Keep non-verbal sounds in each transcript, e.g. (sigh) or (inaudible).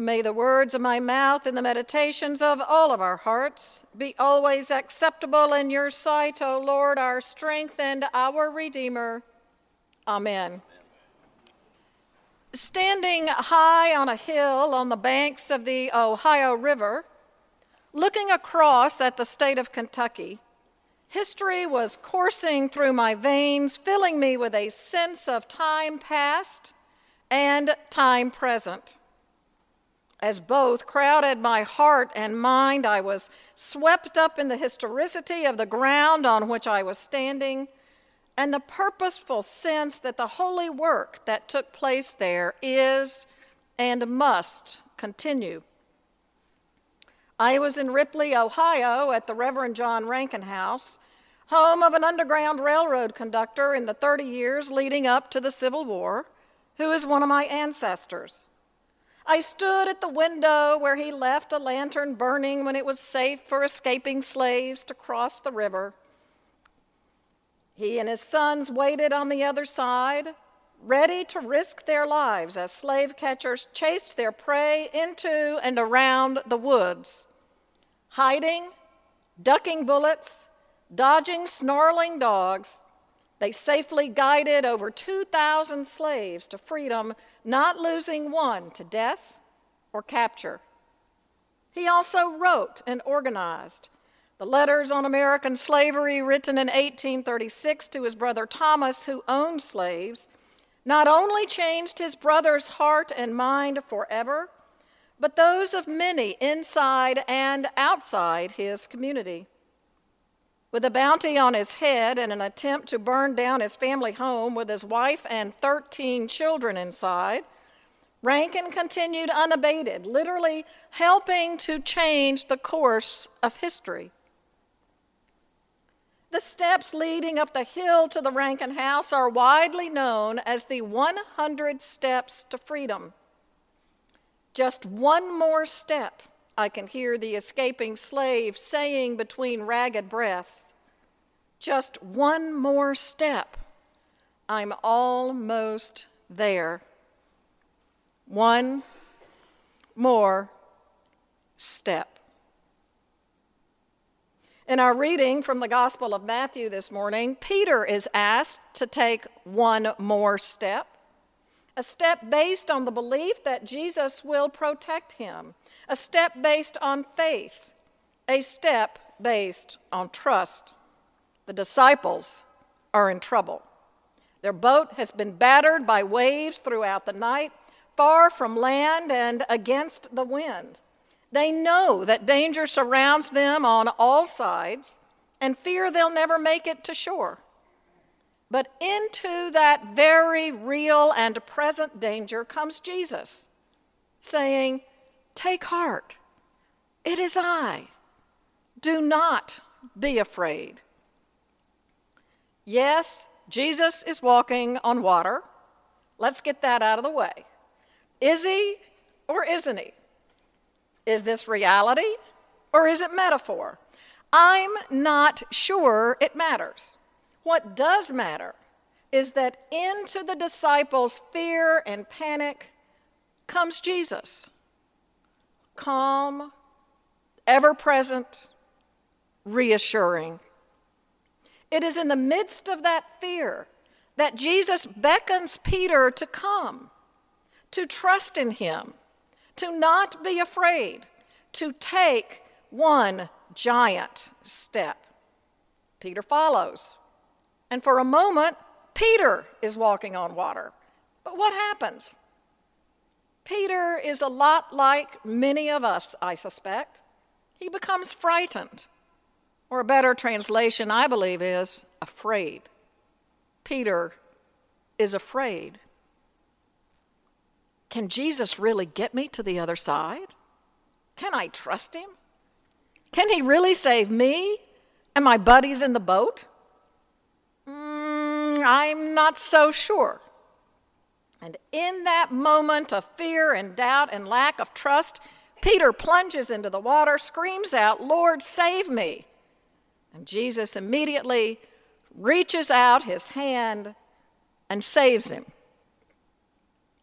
May the words of my mouth and the meditations of all of our hearts be always acceptable in your sight, O Lord, our strength and our Redeemer. Amen. Standing high on a hill on the banks of the Ohio River, looking across at the state of Kentucky, history was coursing through my veins, filling me with a sense of time past and time present. As both crowded my heart and mind, I was swept up in the historicity of the ground on which I was standing and the purposeful sense that the holy work that took place there is and must continue. I was in Ripley, Ohio, at the Reverend John Rankin House, home of an Underground Railroad conductor in the 30 years leading up to the Civil War, who is one of my ancestors. I stood at the window where he left a lantern burning when it was safe for escaping slaves to cross the river. He and his sons waited on the other side, ready to risk their lives as slave catchers chased their prey into and around the woods, hiding, ducking bullets, dodging snarling dogs. They safely guided over 2,000 slaves to freedom not losing one to death or capture. He also wrote and organized the letters on American slavery written in 1836 to his brother Thomas, who owned slaves, not only changed his brother's heart and mind forever, but those of many inside and outside his community. With a bounty on his head and an attempt to burn down his family home with his wife and 13 children inside, Rankin continued unabated, literally helping to change the course of history. The steps leading up the hill to the Rankin House are widely known as the 100 Steps to Freedom. Just one more step I can hear the escaping slave saying between ragged breaths, Just one more step. I'm almost there. One more step. In our reading from the Gospel of Matthew this morning, Peter is asked to take one more step, a step based on the belief that Jesus will protect him a step based on faith, a step based on trust. The disciples are in trouble. Their boat has been battered by waves throughout the night, far from land and against the wind. They know that danger surrounds them on all sides and fear they'll never make it to shore. But into that very real and present danger comes Jesus, saying, Take heart. It is I. Do not be afraid. Yes, Jesus is walking on water. Let's get that out of the way. Is he or isn't he? Is this reality or is it metaphor? I'm not sure it matters. What does matter is that into the disciples' fear and panic comes Jesus calm, ever present, reassuring. It is in the midst of that fear that Jesus beckons Peter to come, to trust in him, to not be afraid, to take one giant step. Peter follows. And for a moment, Peter is walking on water. But what happens? Peter is a lot like many of us, I suspect. He becomes frightened. Or a better translation, I believe, is afraid. Peter is afraid. Can Jesus really get me to the other side? Can I trust him? Can he really save me and my buddies in the boat? Mm, I'm not so sure. And in that moment of fear and doubt and lack of trust, Peter plunges into the water, screams out, Lord, save me. And Jesus immediately reaches out his hand and saves him.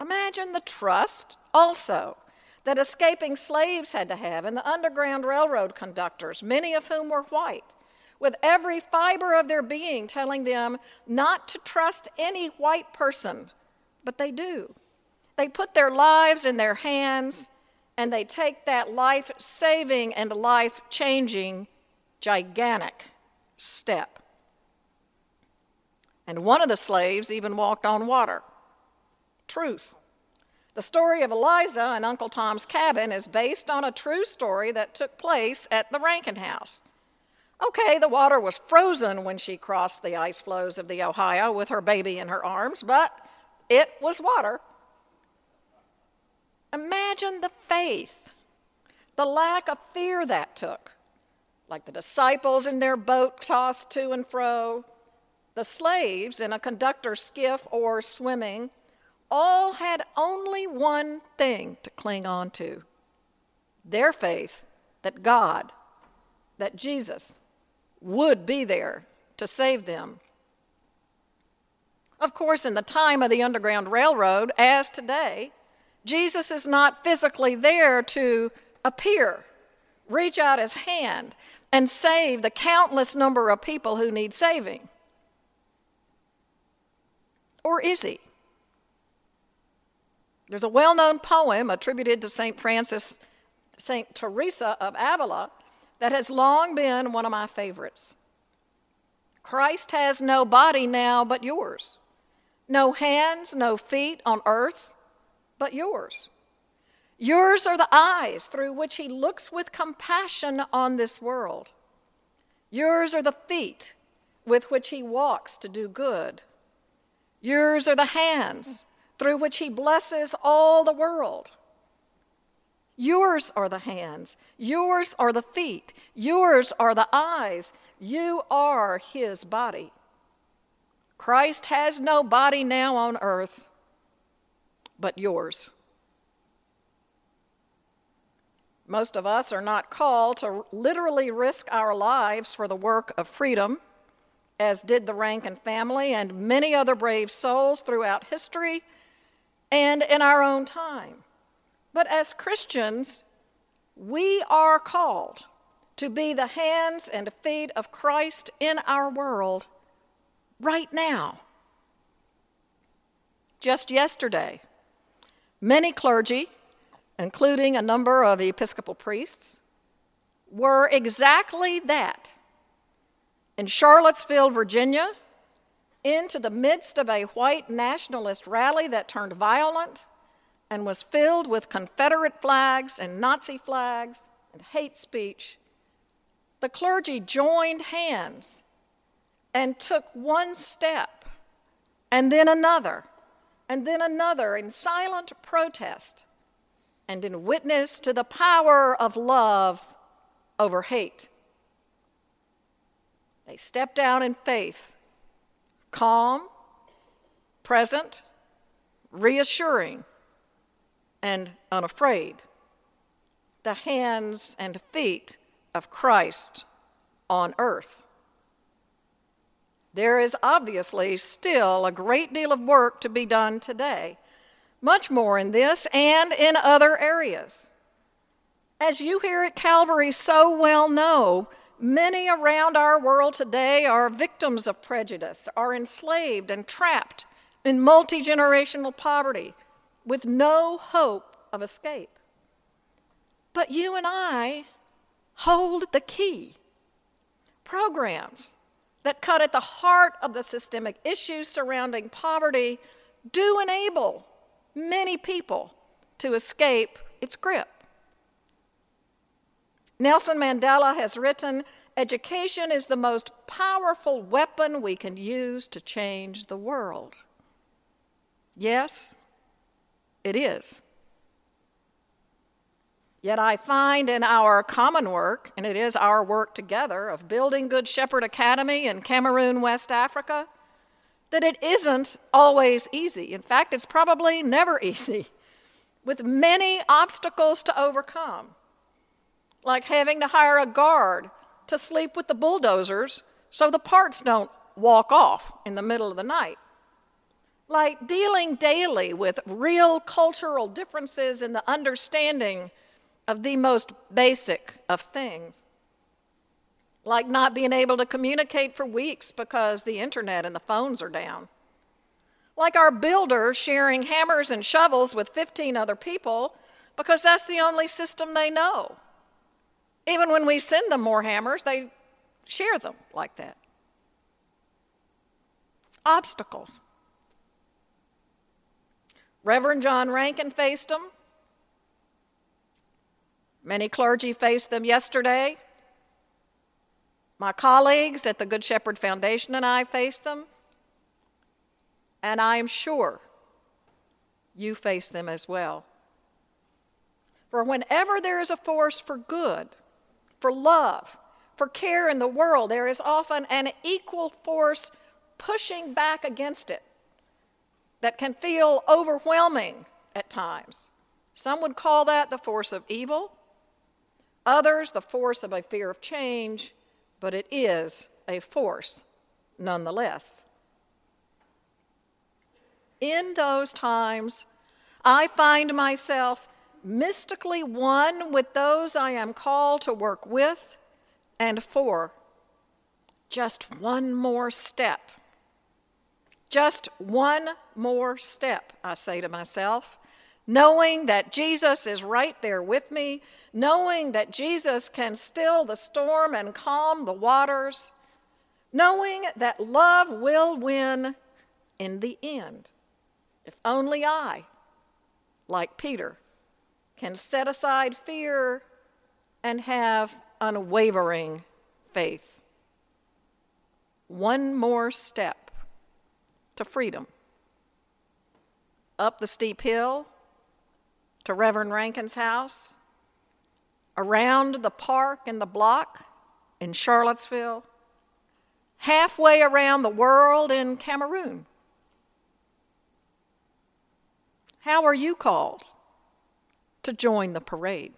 Imagine the trust also that escaping slaves had to have, and the Underground Railroad conductors, many of whom were white, with every fiber of their being telling them not to trust any white person, but they do. They put their lives in their hands and they take that life saving and life changing gigantic step. And one of the slaves even walked on water. Truth. The story of Eliza and Uncle Tom's Cabin is based on a true story that took place at the Rankin House. Okay, the water was frozen when she crossed the ice floes of the Ohio with her baby in her arms, but it was water. Imagine the faith, the lack of fear that took. Like the disciples in their boat tossed to and fro, the slaves in a conductor's skiff or swimming all had only one thing to cling on to their faith that God, that Jesus, would be there to save them. Of course, in the time of the Underground Railroad, as today, Jesus is not physically there to appear, reach out his hand, and save the countless number of people who need saving. Or is he? There's a well known poem attributed to St. Francis, St. Teresa of Avila, that has long been one of my favorites. Christ has no body now but yours, no hands, no feet on earth but yours. Yours are the eyes through which he looks with compassion on this world. Yours are the feet with which he walks to do good. Yours are the hands through which he blesses all the world. Yours are the hands, yours are the feet, yours are the eyes, you are his body. Christ has no body now on earth but yours. Most of us are not called to literally risk our lives for the work of freedom, as did the Rankin family and many other brave souls throughout history and in our own time. But as Christians, we are called to be the hands and feet of Christ in our world right now. Just yesterday, many clergy, including a number of Episcopal priests, were exactly that. In Charlottesville, Virginia, into the midst of a white nationalist rally that turned violent and was filled with Confederate flags and Nazi flags and hate speech, the clergy joined hands and took one step and then another and then another in silent protest and in witness to the power of love over hate. They stepped out in faith calm, present, reassuring, and unafraid. The hands and feet of Christ on earth. There is obviously still a great deal of work to be done today, much more in this and in other areas. As you here at Calvary so well know, Many around our world today are victims of prejudice, are enslaved and trapped in multi generational poverty with no hope of escape. But you and I hold the key. Programs that cut at the heart of the systemic issues surrounding poverty do enable many people to escape its grip. Nelson Mandela has written Education is the most powerful weapon we can use to change the world. Yes, it is. Yet I find in our common work, and it is our work together, of building Good Shepherd Academy in Cameroon, West Africa, that it isn't always easy. In fact, it's probably never (laughs) easy, with many obstacles to overcome like having to hire a guard to sleep with the bulldozers so the parts don't walk off in the middle of the night. like dealing daily with real cultural differences in the understanding of the most basic of things, like not being able to communicate for weeks because the internet and the phones are down, like our builder sharing hammers and shovels with 15 other people because that's the only system they know. Even when we send them more hammers, they share them like that. Obstacles. Reverend John Rankin faced them. Many clergy faced them yesterday. My colleagues at the Good Shepherd Foundation and I faced them. And I am sure you face them as well. For whenever there is a force for good, for love, for care in the world, there is often an equal force pushing back against it that can feel overwhelming at times. Some would call that the force of evil, others the force of a fear of change, but it is a force nonetheless. In those times, I find myself mystically one with those I am called to work with and for. Just one more step just one more step, I say to myself, knowing that Jesus is right there with me, knowing that Jesus can still the storm and calm the waters, knowing that love will win in the end. If only I, like Peter, can set aside fear and have unwavering faith. One more step to freedom. Up the steep hill to Reverend Rankin's house, around the park and the block in Charlottesville, halfway around the world in Cameroon. How are you called to join the parade?